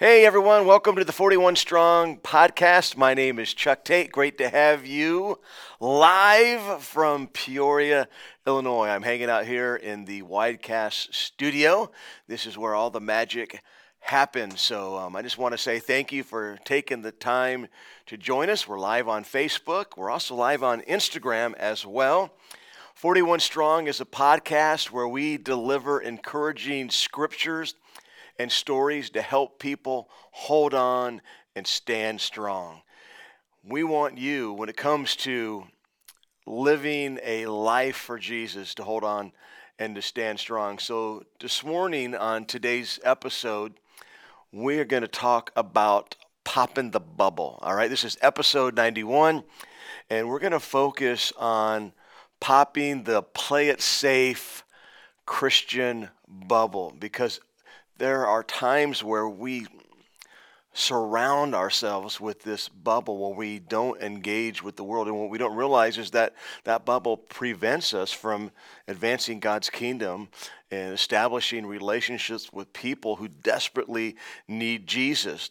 Hey everyone, welcome to the 41 Strong podcast. My name is Chuck Tate. Great to have you live from Peoria, Illinois. I'm hanging out here in the Widecast studio. This is where all the magic happens. So um, I just want to say thank you for taking the time to join us. We're live on Facebook, we're also live on Instagram as well. 41 Strong is a podcast where we deliver encouraging scriptures and stories to help people hold on and stand strong. We want you, when it comes to living a life for Jesus, to hold on and to stand strong. So, this morning on today's episode, we are going to talk about popping the bubble. All right, this is episode 91, and we're going to focus on popping the play it safe Christian bubble because there are times where we surround ourselves with this bubble where we don't engage with the world. And what we don't realize is that that bubble prevents us from advancing God's kingdom and establishing relationships with people who desperately need Jesus.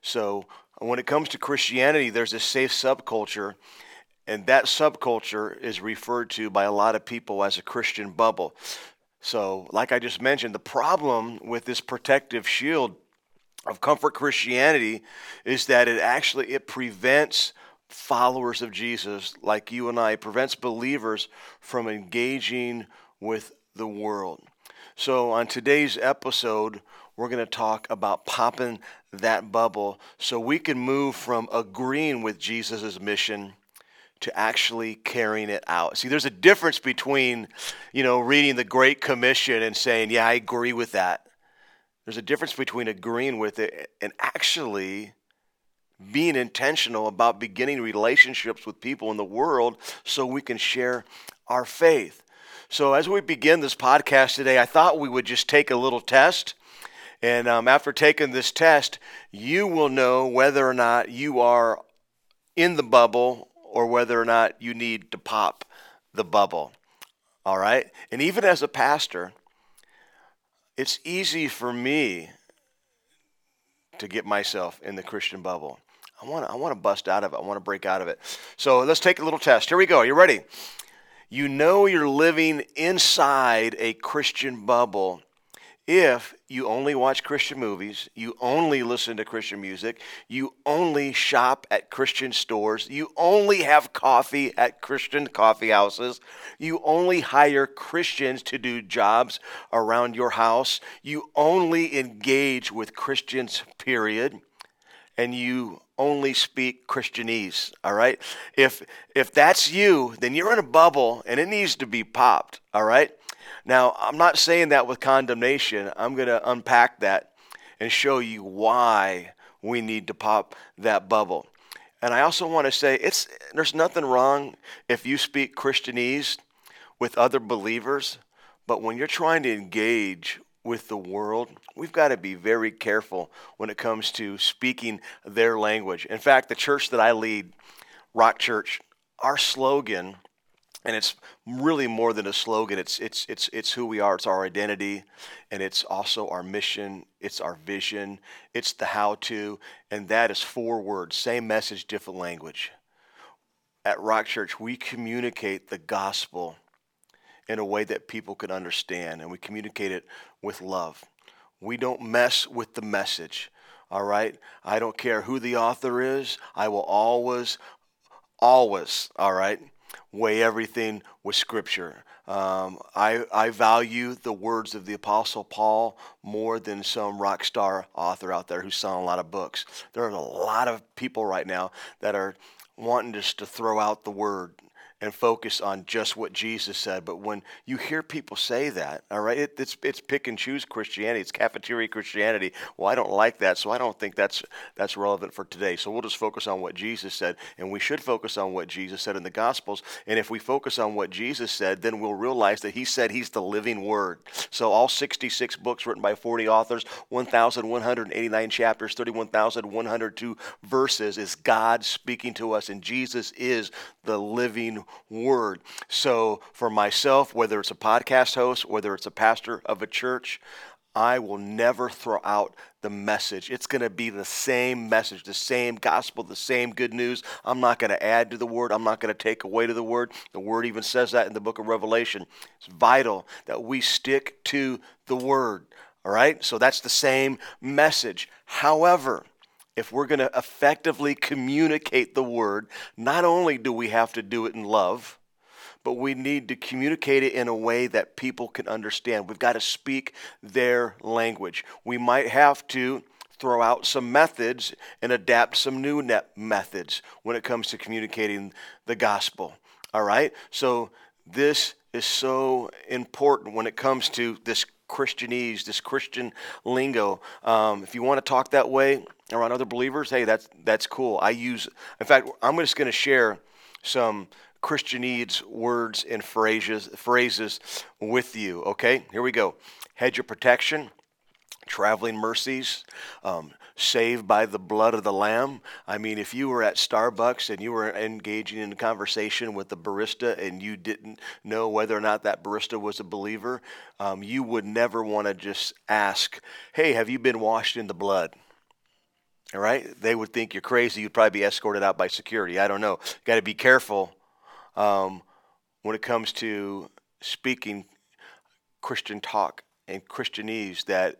So when it comes to Christianity, there's a safe subculture. And that subculture is referred to by a lot of people as a Christian bubble. So, like I just mentioned, the problem with this protective shield of comfort Christianity is that it actually it prevents followers of Jesus like you and I prevents believers from engaging with the world. So on today's episode, we're going to talk about popping that bubble so we can move from agreeing with Jesus' mission to actually carrying it out. See, there's a difference between, you know, reading the Great Commission and saying, yeah, I agree with that. There's a difference between agreeing with it and actually being intentional about beginning relationships with people in the world so we can share our faith. So, as we begin this podcast today, I thought we would just take a little test. And um, after taking this test, you will know whether or not you are in the bubble or whether or not you need to pop the bubble. All right? And even as a pastor, it's easy for me to get myself in the Christian bubble. I want to I want to bust out of it. I want to break out of it. So let's take a little test. Here we go. You ready? You know you're living inside a Christian bubble if you only watch Christian movies, you only listen to Christian music, you only shop at Christian stores, you only have coffee at Christian coffee houses, you only hire Christians to do jobs around your house, you only engage with Christians, period, and you only speak Christianese, all right? If if that's you, then you're in a bubble and it needs to be popped, all right? Now, I'm not saying that with condemnation. I'm going to unpack that and show you why we need to pop that bubble. And I also want to say it's there's nothing wrong if you speak Christianese with other believers, but when you're trying to engage with the world, we've got to be very careful when it comes to speaking their language. In fact, the church that I lead, Rock Church, our slogan and it's really more than a slogan. It's it's it's it's who we are. It's our identity. And it's also our mission. It's our vision. It's the how to and that is four words same message different language. At rock church we communicate the gospel in a way that people can understand and we communicate it with love. We don't mess with the message all right? I don't care who the author is. I will always always all right weigh everything with Scripture. Um, I, I value the words of the Apostle Paul more than some rock star author out there who's selling a lot of books. There are a lot of people right now that are wanting just to throw out the word and focus on just what Jesus said. But when you hear people say that, all right, it, it's it's pick and choose Christianity. It's cafeteria Christianity. Well, I don't like that, so I don't think that's that's relevant for today. So we'll just focus on what Jesus said, and we should focus on what Jesus said in the Gospels. And if we focus on what Jesus said, then we'll realize that He said He's the living Word. So all 66 books written by 40 authors, 1,189 chapters, 31,102 verses is God speaking to us, and Jesus is the living word. So, for myself, whether it's a podcast host, whether it's a pastor of a church, I will never throw out the message. It's going to be the same message, the same gospel, the same good news. I'm not going to add to the word. I'm not going to take away to the word. The word even says that in the book of Revelation. It's vital that we stick to the word. All right? So that's the same message. However, if we're going to effectively communicate the word, not only do we have to do it in love, but we need to communicate it in a way that people can understand. We've got to speak their language. We might have to throw out some methods and adapt some new methods when it comes to communicating the gospel. All right? So, this is so important when it comes to this Christianese, this Christian lingo. Um, if you want to talk that way around other believers, hey, that's that's cool. I use. In fact, I'm just going to share some Christianese words and phrases, phrases with you. Okay, here we go. Hedge of protection, traveling mercies, um, saved by the blood of the Lamb. I mean, if you were at Starbucks and you were engaging in a conversation with the barista and you didn't know whether or not that barista was a believer, um, you would never want to just ask, Hey, have you been washed in the blood? All right? They would think you're crazy. You'd probably be escorted out by security. I don't know. Got to be careful um, when it comes to speaking Christian talk and Christianese that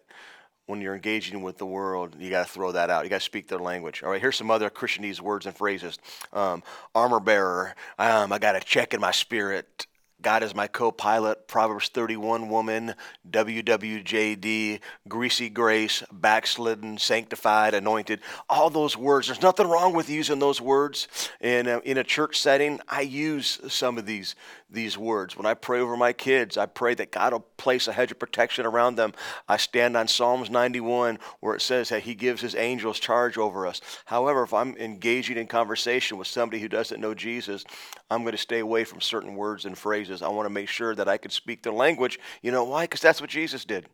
when you're engaging with the world, you got to throw that out. You got to speak their language. All right, here's some other Christianese words and phrases. Um, armor bearer, um, I got a check in my spirit. God is my co pilot, Proverbs 31 woman, WWJD, greasy grace, backslidden, sanctified, anointed. All those words. There's nothing wrong with using those words. In a, in a church setting, I use some of these these words. When I pray over my kids, I pray that God will place a hedge of protection around them. I stand on Psalms 91 where it says that He gives His angels charge over us. However, if I'm engaging in conversation with somebody who doesn't know Jesus, I'm going to stay away from certain words and phrases. I want to make sure that I can speak their language. You know why? Because that's what Jesus did.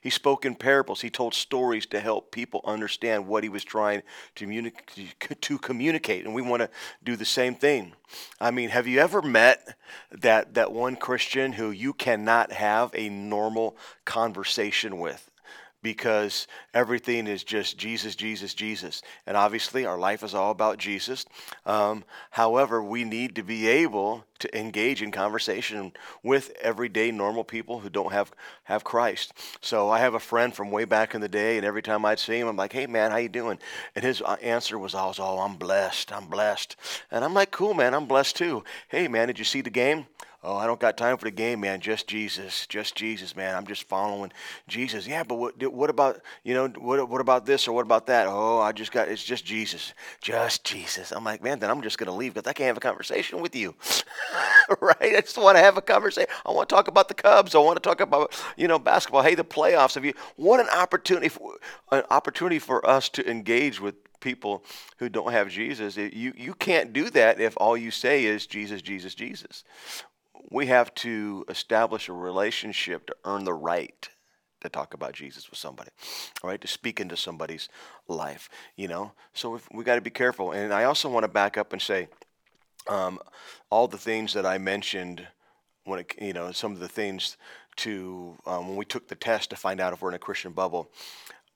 He spoke in parables. He told stories to help people understand what he was trying to, to communicate. And we want to do the same thing. I mean, have you ever met that, that one Christian who you cannot have a normal conversation with? Because everything is just Jesus, Jesus, Jesus. And obviously, our life is all about Jesus. Um, however, we need to be able to engage in conversation with everyday normal people who don't have have Christ. So I have a friend from way back in the day, and every time I'd see him, I'm like, "Hey, man, how you doing?" And his uh, answer was always, "Oh, I'm blessed. I'm blessed." And I'm like, "Cool, man. I'm blessed too." Hey, man, did you see the game? Oh, I don't got time for the game, man. Just Jesus, just Jesus, man. I'm just following Jesus. Yeah, but what? What about you know? What? What about this or what about that? Oh, I just got. It's just Jesus, just Jesus. I'm like, man. Then I'm just gonna leave because I can't have a conversation with you, right? I just want to have a conversation. I want to talk about the Cubs. I want to talk about you know basketball. Hey, the playoffs. Have you? What an opportunity! For, an opportunity for us to engage with people who don't have Jesus. You you can't do that if all you say is Jesus, Jesus, Jesus we have to establish a relationship to earn the right to talk about Jesus with somebody, all right, to speak into somebody's life, you know. So we got to be careful. And I also want to back up and say, um, all the things that I mentioned when it, you know, some of the things to um, when we took the test to find out if we're in a Christian bubble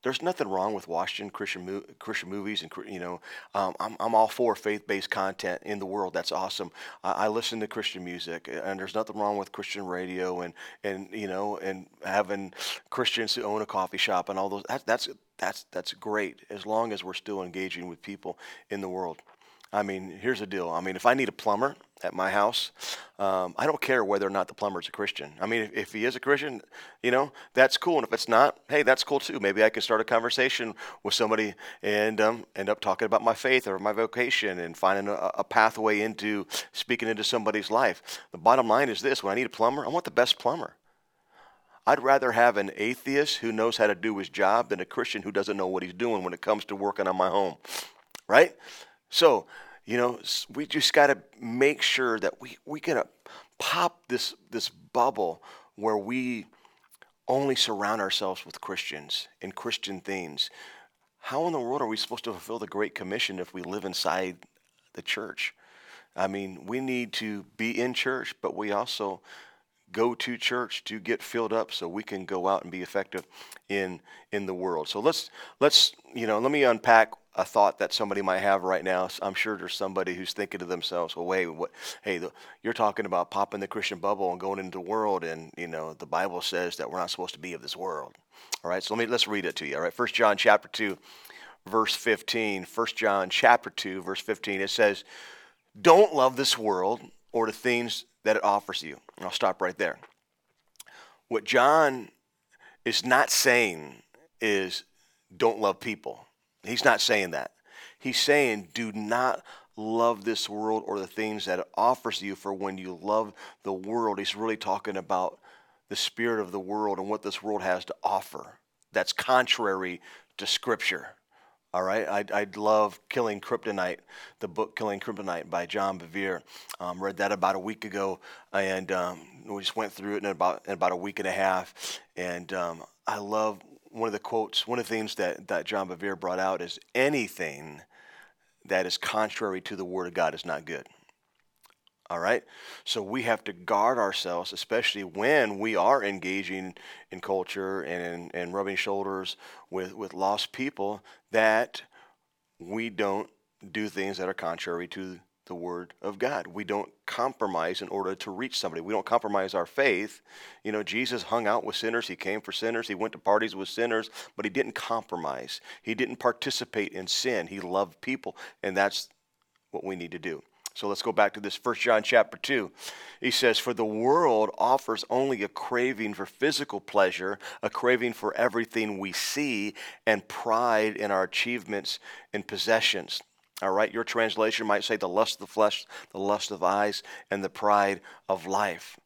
there's nothing wrong with watching Christian mo- Christian movies and you know um, I'm I'm all for faith-based content in the world. That's awesome. I, I, listen to Christian music, and there's nothing wrong with Christian radio and and you know and having Christians who own a coffee shop and all those. That, that's that's that's great as long as we're still engaging with people in the world. I mean, here's the deal. I mean, if I need a plumber at my house, um, I don't care whether or not the plumber's a Christian. I mean, if, if, he is a Christian, you know, that's cool. And if it's not, hey, that's cool too. Maybe I can start a conversation with somebody and um, end up talking about my faith or my vocation and finding a, a pathway into speaking into somebody's life. The bottom line is this when I need a plumber, I want the best plumber. I'd rather have an atheist who knows how to do his job than a Christian who doesn't know what he's doing when it comes to working on my home. Right? So, you know, we just got to make sure that we we got to uh, pop this this bubble where we only surround ourselves with Christians and Christian things. How in the world are we supposed to fulfill the Great Commission if we live inside the church? I mean, we need to be in church, but we also go to church to get filled up so we can go out and be effective in in the world. So let's let's you know let me unpack a thought that somebody might have right now. I'm sure there's somebody who's thinking to themselves, "Well, wait, what? Hey, the, you're talking about popping the Christian bubble and going into the world, and you know the Bible says that we're not supposed to be of this world." All right, so let me let's read it to you. All right, First John chapter two, verse 15. First John chapter two, verse 15. It says, "Don't love this world or the things that it offers you." And I'll stop right there. What John is not saying is, "Don't love people." He's not saying that. He's saying, do not love this world or the things that it offers you, for when you love the world, he's really talking about the spirit of the world and what this world has to offer. That's contrary to Scripture. All right, I, I love Killing Kryptonite, the book Killing Kryptonite by John Bevere. Um, read that about a week ago, and um, we just went through it in about in about a week and a half. And um, I love one of the quotes, one of the things that, that John Bevere brought out is anything that is contrary to the Word of God is not good. All right? So we have to guard ourselves, especially when we are engaging in culture and, and rubbing shoulders with, with lost people, that we don't do things that are contrary to the Word of God. We don't compromise in order to reach somebody. We don't compromise our faith. You know, Jesus hung out with sinners. He came for sinners. He went to parties with sinners, but he didn't compromise. He didn't participate in sin. He loved people, and that's what we need to do. So let's go back to this First John chapter 2. He says, For the world offers only a craving for physical pleasure, a craving for everything we see, and pride in our achievements and possessions. All right, your translation might say the lust of the flesh, the lust of eyes, and the pride of life.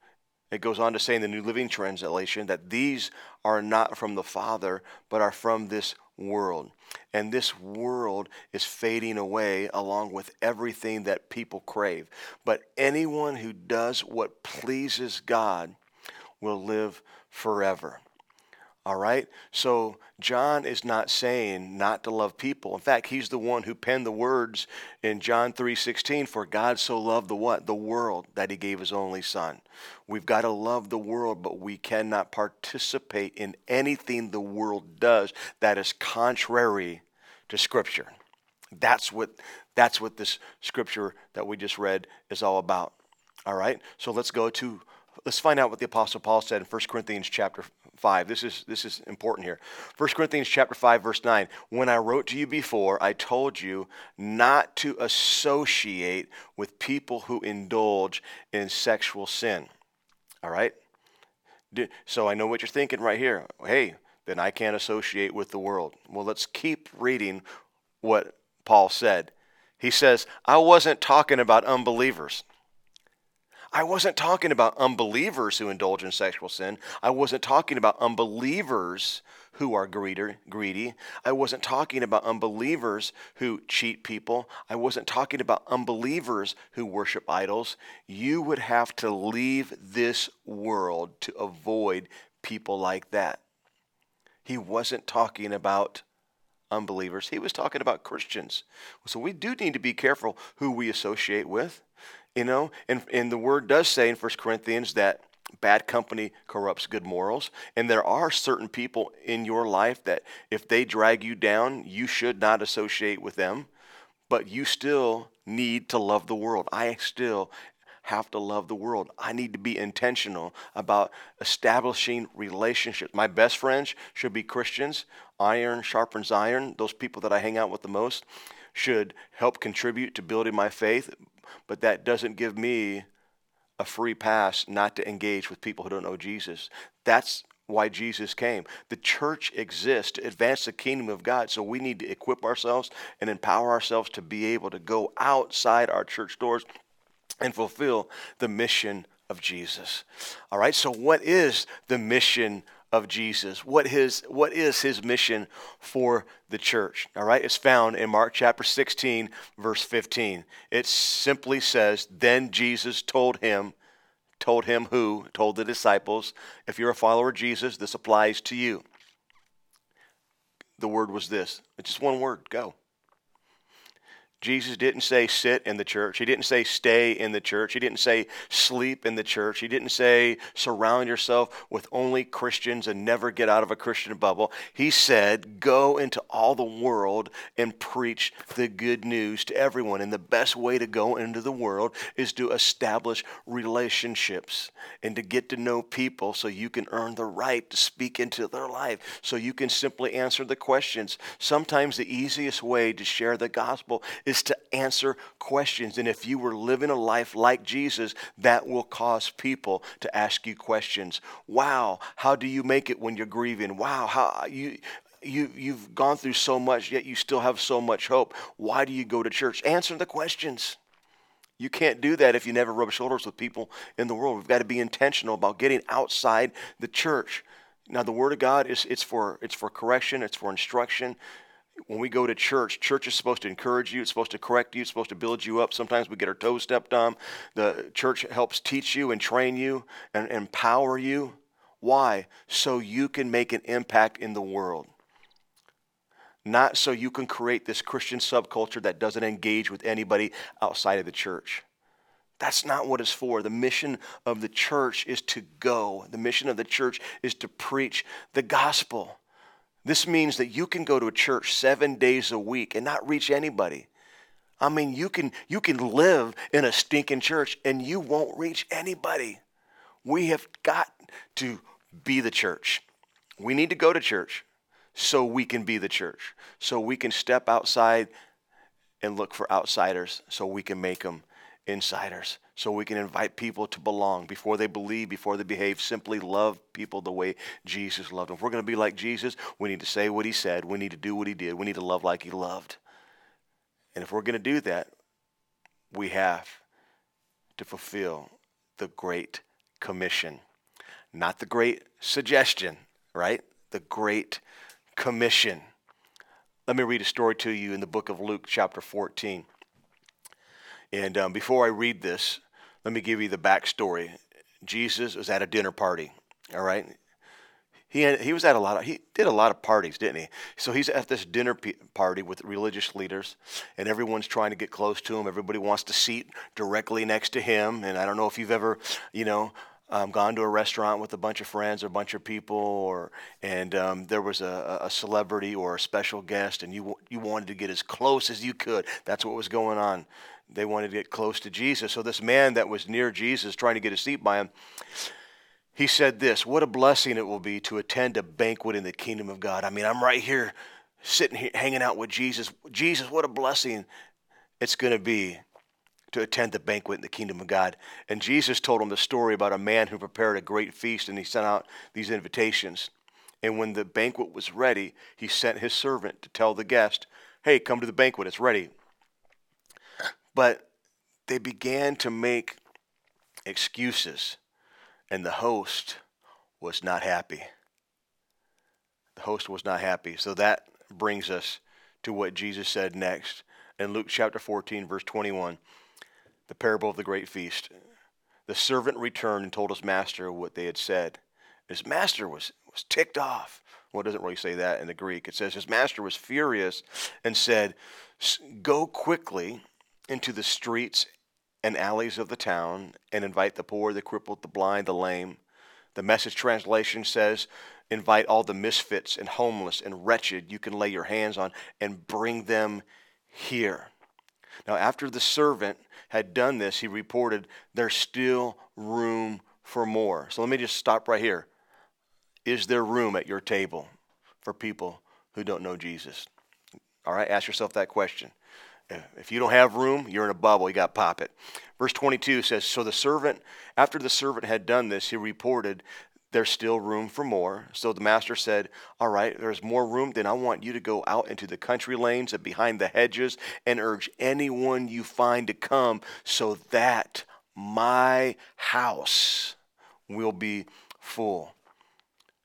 It goes on to say in the New Living Translation that these are not from the Father, but are from this world. And this world is fading away along with everything that people crave. But anyone who does what pleases God will live forever. All right? So John is not saying not to love people. In fact, he's the one who penned the words in John 3:16 for God so loved the what? The world that he gave his only son. We've got to love the world, but we cannot participate in anything the world does that is contrary to scripture. That's what that's what this scripture that we just read is all about. All right? So let's go to let's find out what the apostle Paul said in 1 Corinthians chapter 5. This is, this is important here. 1 Corinthians chapter 5, verse 9. When I wrote to you before, I told you not to associate with people who indulge in sexual sin. All right? So I know what you're thinking right here. Hey, then I can't associate with the world. Well, let's keep reading what Paul said. He says, I wasn't talking about unbelievers. I wasn't talking about unbelievers who indulge in sexual sin. I wasn't talking about unbelievers who are greedy. I wasn't talking about unbelievers who cheat people. I wasn't talking about unbelievers who worship idols. You would have to leave this world to avoid people like that. He wasn't talking about unbelievers, he was talking about Christians. So we do need to be careful who we associate with. You know, and, and the word does say in 1 Corinthians that bad company corrupts good morals. And there are certain people in your life that if they drag you down, you should not associate with them. But you still need to love the world. I still have to love the world. I need to be intentional about establishing relationships. My best friends should be Christians. Iron sharpens iron. Those people that I hang out with the most should help contribute to building my faith but that doesn't give me a free pass not to engage with people who don't know Jesus. That's why Jesus came. The church exists to advance the kingdom of God. So we need to equip ourselves and empower ourselves to be able to go outside our church doors and fulfill the mission of Jesus. All right, so what is the mission of Jesus. What his what is his mission for the church? All right, it's found in Mark chapter 16 verse 15. It simply says, "Then Jesus told him, told him who? Told the disciples, if you're a follower of Jesus, this applies to you." The word was this. It's just one word, go. Jesus didn't say sit in the church. He didn't say stay in the church. He didn't say sleep in the church. He didn't say surround yourself with only Christians and never get out of a Christian bubble. He said go into all the world and preach the good news to everyone. And the best way to go into the world is to establish relationships and to get to know people so you can earn the right to speak into their life, so you can simply answer the questions. Sometimes the easiest way to share the gospel is is to answer questions. And if you were living a life like Jesus, that will cause people to ask you questions. Wow, how do you make it when you're grieving? Wow, how you you you've gone through so much yet you still have so much hope. Why do you go to church? Answer the questions. You can't do that if you never rub shoulders with people in the world. We've got to be intentional about getting outside the church. Now the word of God is it's for it's for correction, it's for instruction, when we go to church, church is supposed to encourage you, it's supposed to correct you, it's supposed to build you up. Sometimes we get our toes stepped on. The church helps teach you and train you and empower you. Why? So you can make an impact in the world. Not so you can create this Christian subculture that doesn't engage with anybody outside of the church. That's not what it's for. The mission of the church is to go. The mission of the church is to preach the gospel. This means that you can go to a church seven days a week and not reach anybody. I mean, you can, you can live in a stinking church and you won't reach anybody. We have got to be the church. We need to go to church so we can be the church, so we can step outside and look for outsiders, so we can make them insiders so we can invite people to belong before they believe, before they behave. Simply love people the way Jesus loved them. If we're going to be like Jesus, we need to say what he said. We need to do what he did. We need to love like he loved. And if we're going to do that, we have to fulfill the Great Commission. Not the Great Suggestion, right? The Great Commission. Let me read a story to you in the book of Luke, chapter 14. And um, before I read this, let me give you the backstory. Jesus was at a dinner party, all right? He, had, he was at a lot of, he did a lot of parties, didn't he? So he's at this dinner party with religious leaders, and everyone's trying to get close to him. Everybody wants to seat directly next to him. And I don't know if you've ever, you know, um, gone to a restaurant with a bunch of friends or a bunch of people, or and um, there was a, a, celebrity or a special guest, and you you wanted to get as close as you could. That's what was going on they wanted to get close to Jesus. So this man that was near Jesus, trying to get a seat by him, he said this What a blessing it will be to attend a banquet in the kingdom of God. I mean, I'm right here sitting here hanging out with Jesus. Jesus, what a blessing it's going to be to attend the banquet in the kingdom of God. And Jesus told him the story about a man who prepared a great feast and he sent out these invitations. And when the banquet was ready, he sent his servant to tell the guest, Hey, come to the banquet, it's ready. But they began to make excuses, and the host was not happy. The host was not happy. So that brings us to what Jesus said next in Luke chapter 14, verse 21, the parable of the great feast. The servant returned and told his master what they had said. His master was, was ticked off. Well, it doesn't really say that in the Greek. It says his master was furious and said, Go quickly into the streets and alleys of the town and invite the poor, the crippled, the blind, the lame. The message translation says, invite all the misfits and homeless and wretched you can lay your hands on and bring them here. Now, after the servant had done this, he reported, There's still room for more. So let me just stop right here. Is there room at your table for people who don't know Jesus? All right, ask yourself that question. Uh, if you don't have room, you're in a bubble. You got to pop it. Verse 22 says So the servant, after the servant had done this, he reported, There's still room for more. So the master said, All right, there's more room. Then I want you to go out into the country lanes and behind the hedges and urge anyone you find to come so that my house will be full.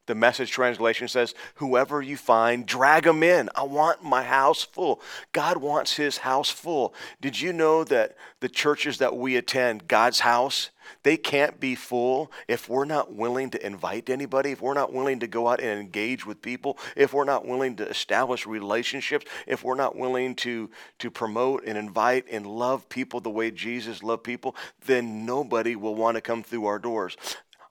The message translation says, Whoever you find, drag them in. I want my house full. God wants his house full. Did you know that the churches that we attend, God's house, they can't be full if we're not willing to invite anybody, if we're not willing to go out and engage with people, if we're not willing to establish relationships, if we're not willing to, to promote and invite and love people the way Jesus loved people, then nobody will want to come through our doors.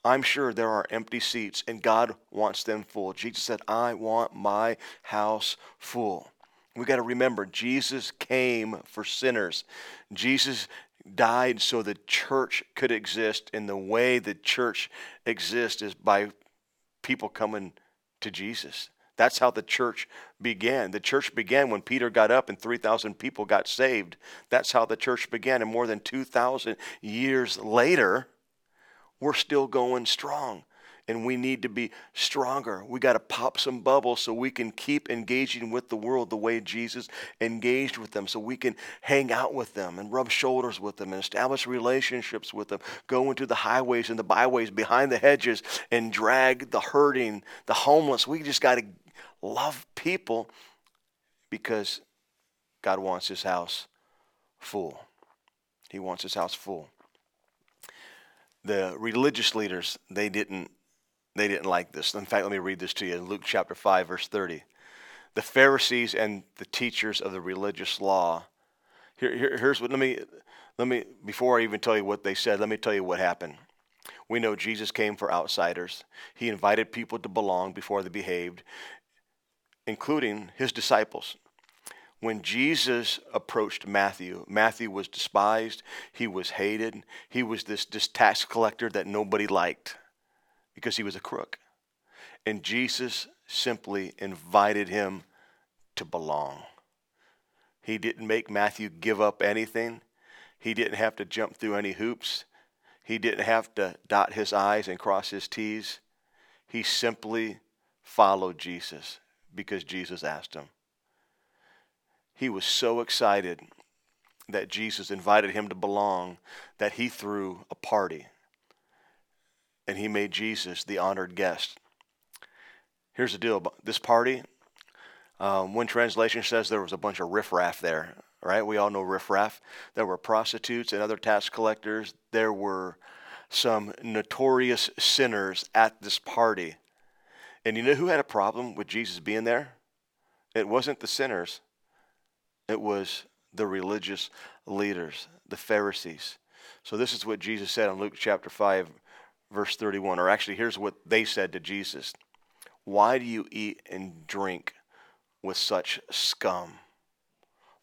I'm sure there are empty seats and God wants them full. Jesus said, I want my house full. We got to remember, Jesus came for sinners. Jesus died so the church could exist, and the way the church exists is by people coming to Jesus. That's how the church began. The church began when Peter got up and 3,000 people got saved. That's how the church began. And more than 2,000 years later, we're still going strong and we need to be stronger. We got to pop some bubbles so we can keep engaging with the world the way Jesus engaged with them, so we can hang out with them and rub shoulders with them and establish relationships with them, go into the highways and the byways behind the hedges and drag the hurting, the homeless. We just got to love people because God wants his house full. He wants his house full. The religious leaders, they didn't they didn't like this. In fact, let me read this to you in Luke chapter 5, verse 30. The Pharisees and the teachers of the religious law. Here, here, here's what, let me, let me, before I even tell you what they said, let me tell you what happened. We know Jesus came for outsiders. He invited people to belong before they behaved, including his disciples. When Jesus approached Matthew, Matthew was despised, he was hated, he was this, this tax collector that nobody liked because he was a crook. And Jesus simply invited him to belong. He didn't make Matthew give up anything. He didn't have to jump through any hoops. He didn't have to dot his I's and cross his T's. He simply followed Jesus because Jesus asked him. He was so excited that Jesus invited him to belong that he threw a party and he made Jesus the honored guest. Here's the deal this party, um, one translation says there was a bunch of riffraff there, right? We all know riffraff. There were prostitutes and other tax collectors. There were some notorious sinners at this party. And you know who had a problem with Jesus being there? It wasn't the sinners, it was the religious leaders, the Pharisees. So, this is what Jesus said in Luke chapter 5, verse 31. Or actually, here's what they said to Jesus Why do you eat and drink with such scum?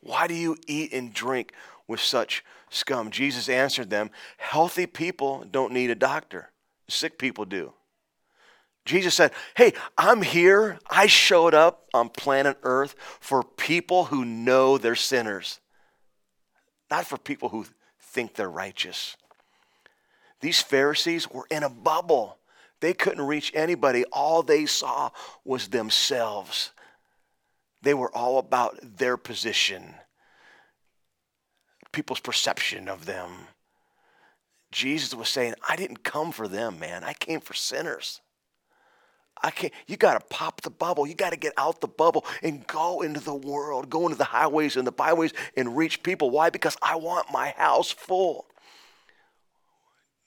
Why do you eat and drink with such scum? Jesus answered them Healthy people don't need a doctor, sick people do. Jesus said, Hey, I'm here. I showed up on planet Earth for people who know they're sinners, not for people who think they're righteous. These Pharisees were in a bubble. They couldn't reach anybody. All they saw was themselves. They were all about their position, people's perception of them. Jesus was saying, I didn't come for them, man. I came for sinners. I can't, you got to pop the bubble. You got to get out the bubble and go into the world, go into the highways and the byways and reach people. Why? Because I want my house full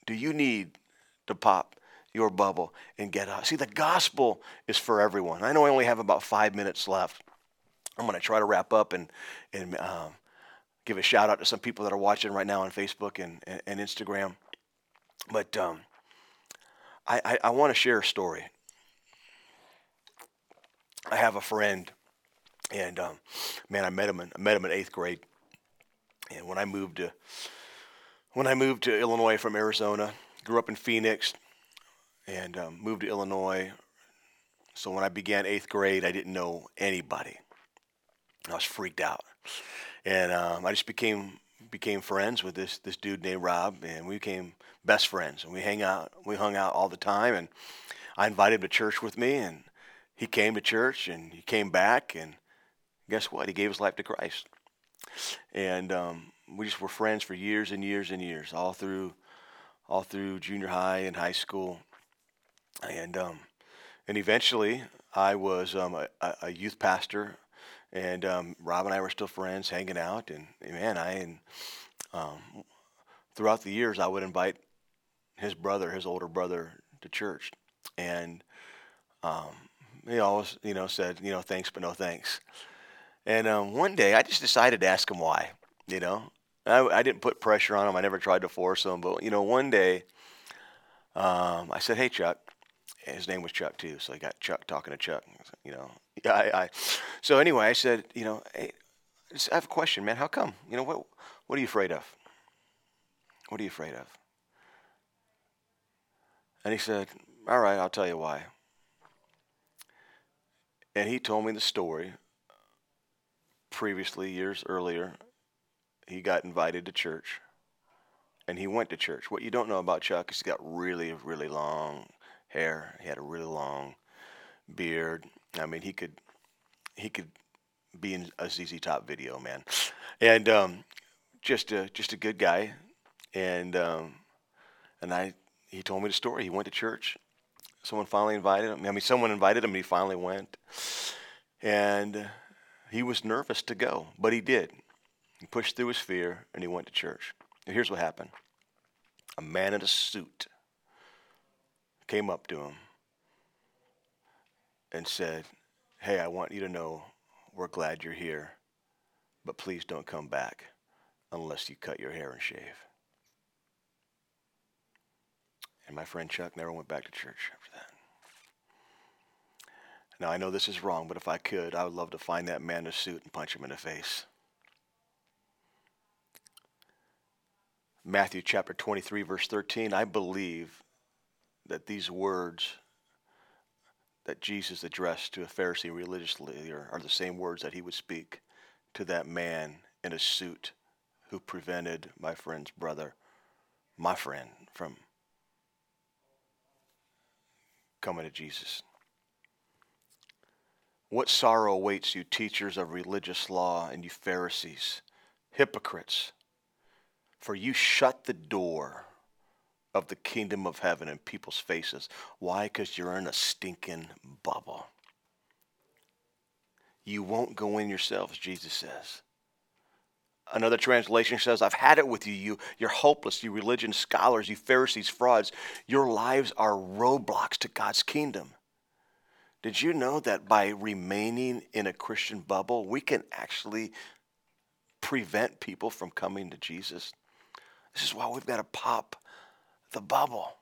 do you need to pop your bubble and get out? See, the gospel is for everyone. I know I only have about five minutes left. I'm going to try to wrap up and, and um, give a shout out to some people that are watching right now on Facebook and, and, and Instagram. But um, I, I, I want to share a story. I have a friend, and um, man, I met him in, I met him in eighth grade. And when I moved to when I moved to Illinois from Arizona, grew up in Phoenix, and um, moved to Illinois. So when I began eighth grade, I didn't know anybody. I was freaked out, and um, I just became became friends with this this dude named Rob, and we became best friends. And we hang out, we hung out all the time, and I invited him to church with me, and he came to church, and he came back, and guess what? He gave his life to Christ, and um, we just were friends for years and years and years, all through, all through junior high and high school, and um, and eventually, I was um, a, a youth pastor, and um, Rob and I were still friends, hanging out. And, man, I and um, throughout the years, I would invite his brother, his older brother, to church, and um, he always, you know, said, you know, thanks but no thanks. And um, one day, I just decided to ask him why. You know, I, I didn't put pressure on him. I never tried to force him. But you know, one day, um, I said, "Hey, Chuck." His name was Chuck too, so I got Chuck talking to Chuck. You know, yeah, I, I. So anyway, I said, you know, hey, I have a question, man. How come? You know what? What are you afraid of? What are you afraid of? And he said, All right, I'll tell you why. And he told me the story. Previously, years earlier, he got invited to church and he went to church. What you don't know about Chuck is he's got really, really long hair. He had a really long beard. I mean, he could he could be in a ZZ Top video, man, and um, just a just a good guy. And um, and I he told me the story. He went to church. Someone finally invited him. I mean, someone invited him, and he finally went. And he was nervous to go, but he did. He pushed through his fear, and he went to church. And here's what happened: a man in a suit came up to him and said, Hey, I want you to know we're glad you're here, but please don't come back unless you cut your hair and shave. And my friend Chuck never went back to church after that. Now, I know this is wrong, but if I could, I would love to find that man in a suit and punch him in the face. Matthew chapter 23, verse 13, I believe that these words that Jesus addressed to a Pharisee religious leader are the same words that he would speak to that man in a suit who prevented my friend's brother, my friend, from coming to Jesus. What sorrow awaits you, teachers of religious law, and you Pharisees, hypocrites, for you shut the door of the kingdom of heaven in people's faces. Why? Because you're in a stinking bubble. You won't go in yourselves, Jesus says. Another translation says, I've had it with you, you. You're hopeless, you religion scholars, you Pharisees, frauds. Your lives are roadblocks to God's kingdom. Did you know that by remaining in a Christian bubble, we can actually prevent people from coming to Jesus? This is why we've got to pop the bubble.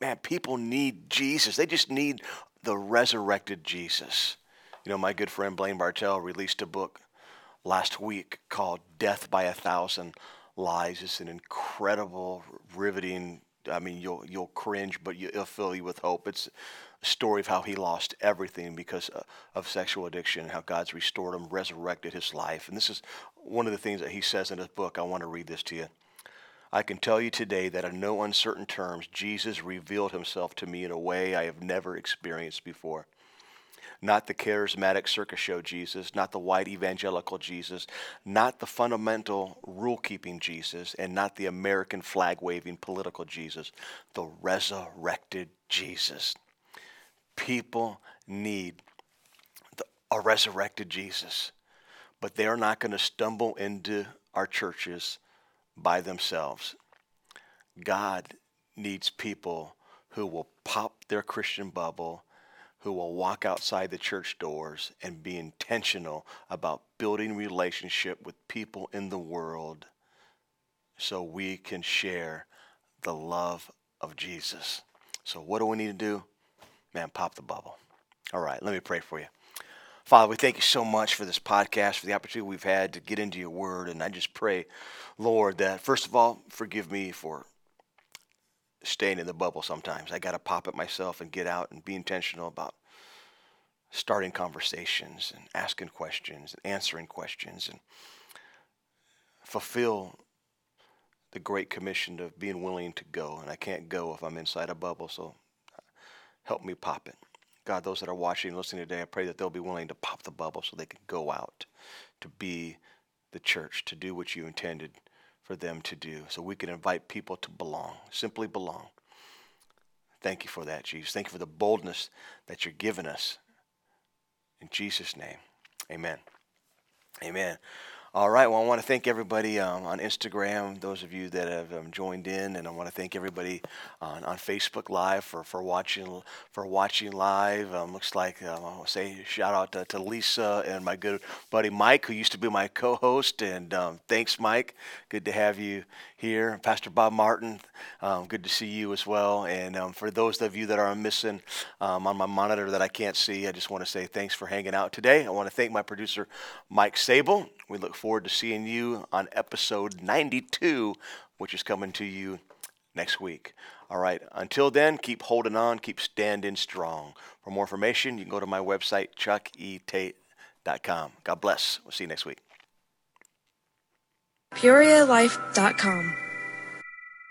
Man, people need Jesus. They just need the resurrected Jesus. You know, my good friend Blaine Bartell released a book last week called Death by a Thousand Lies. It's an incredible, riveting, I mean, you'll, you'll cringe, but it'll fill you with hope. It's a story of how he lost everything because of sexual addiction and how God's restored him, resurrected his life. And this is one of the things that he says in his book. I want to read this to you. I can tell you today that in no uncertain terms, Jesus revealed himself to me in a way I have never experienced before. Not the charismatic circus show Jesus, not the white evangelical Jesus, not the fundamental rule keeping Jesus, and not the American flag waving political Jesus, the resurrected Jesus. People need the, a resurrected Jesus, but they are not going to stumble into our churches by themselves. God needs people who will pop their Christian bubble, who will walk outside the church doors and be intentional about building relationship with people in the world so we can share the love of Jesus. So what do we need to do? Man, pop the bubble. All right, let me pray for you. Father, we thank you so much for this podcast, for the opportunity we've had to get into your word. And I just pray, Lord, that first of all, forgive me for staying in the bubble sometimes. I got to pop it myself and get out and be intentional about starting conversations and asking questions and answering questions and fulfill the great commission of being willing to go. And I can't go if I'm inside a bubble, so help me pop it. God, those that are watching and listening today, I pray that they'll be willing to pop the bubble so they can go out to be the church, to do what you intended for them to do, so we can invite people to belong, simply belong. Thank you for that, Jesus. Thank you for the boldness that you're giving us. In Jesus' name, amen. Amen. All right. Well, I want to thank everybody um, on Instagram, those of you that have um, joined in, and I want to thank everybody on, on Facebook Live for, for watching for watching live. Um, looks like um, I want to say shout out to, to, Lisa and my good buddy Mike, who used to be my co-host. And um, thanks, Mike. Good to have you here. Pastor Bob Martin, um, good to see you as well. And for those of you that are missing on my monitor that I can't see, I just want to say thanks for hanging out today. I want to thank my producer Mike Sable. We look forward to seeing you on episode 92, which is coming to you next week. All right, until then, keep holding on, keep standing strong. For more information, you can go to my website, chucketate.com. God bless. We'll see you next week. PeoriaLife.com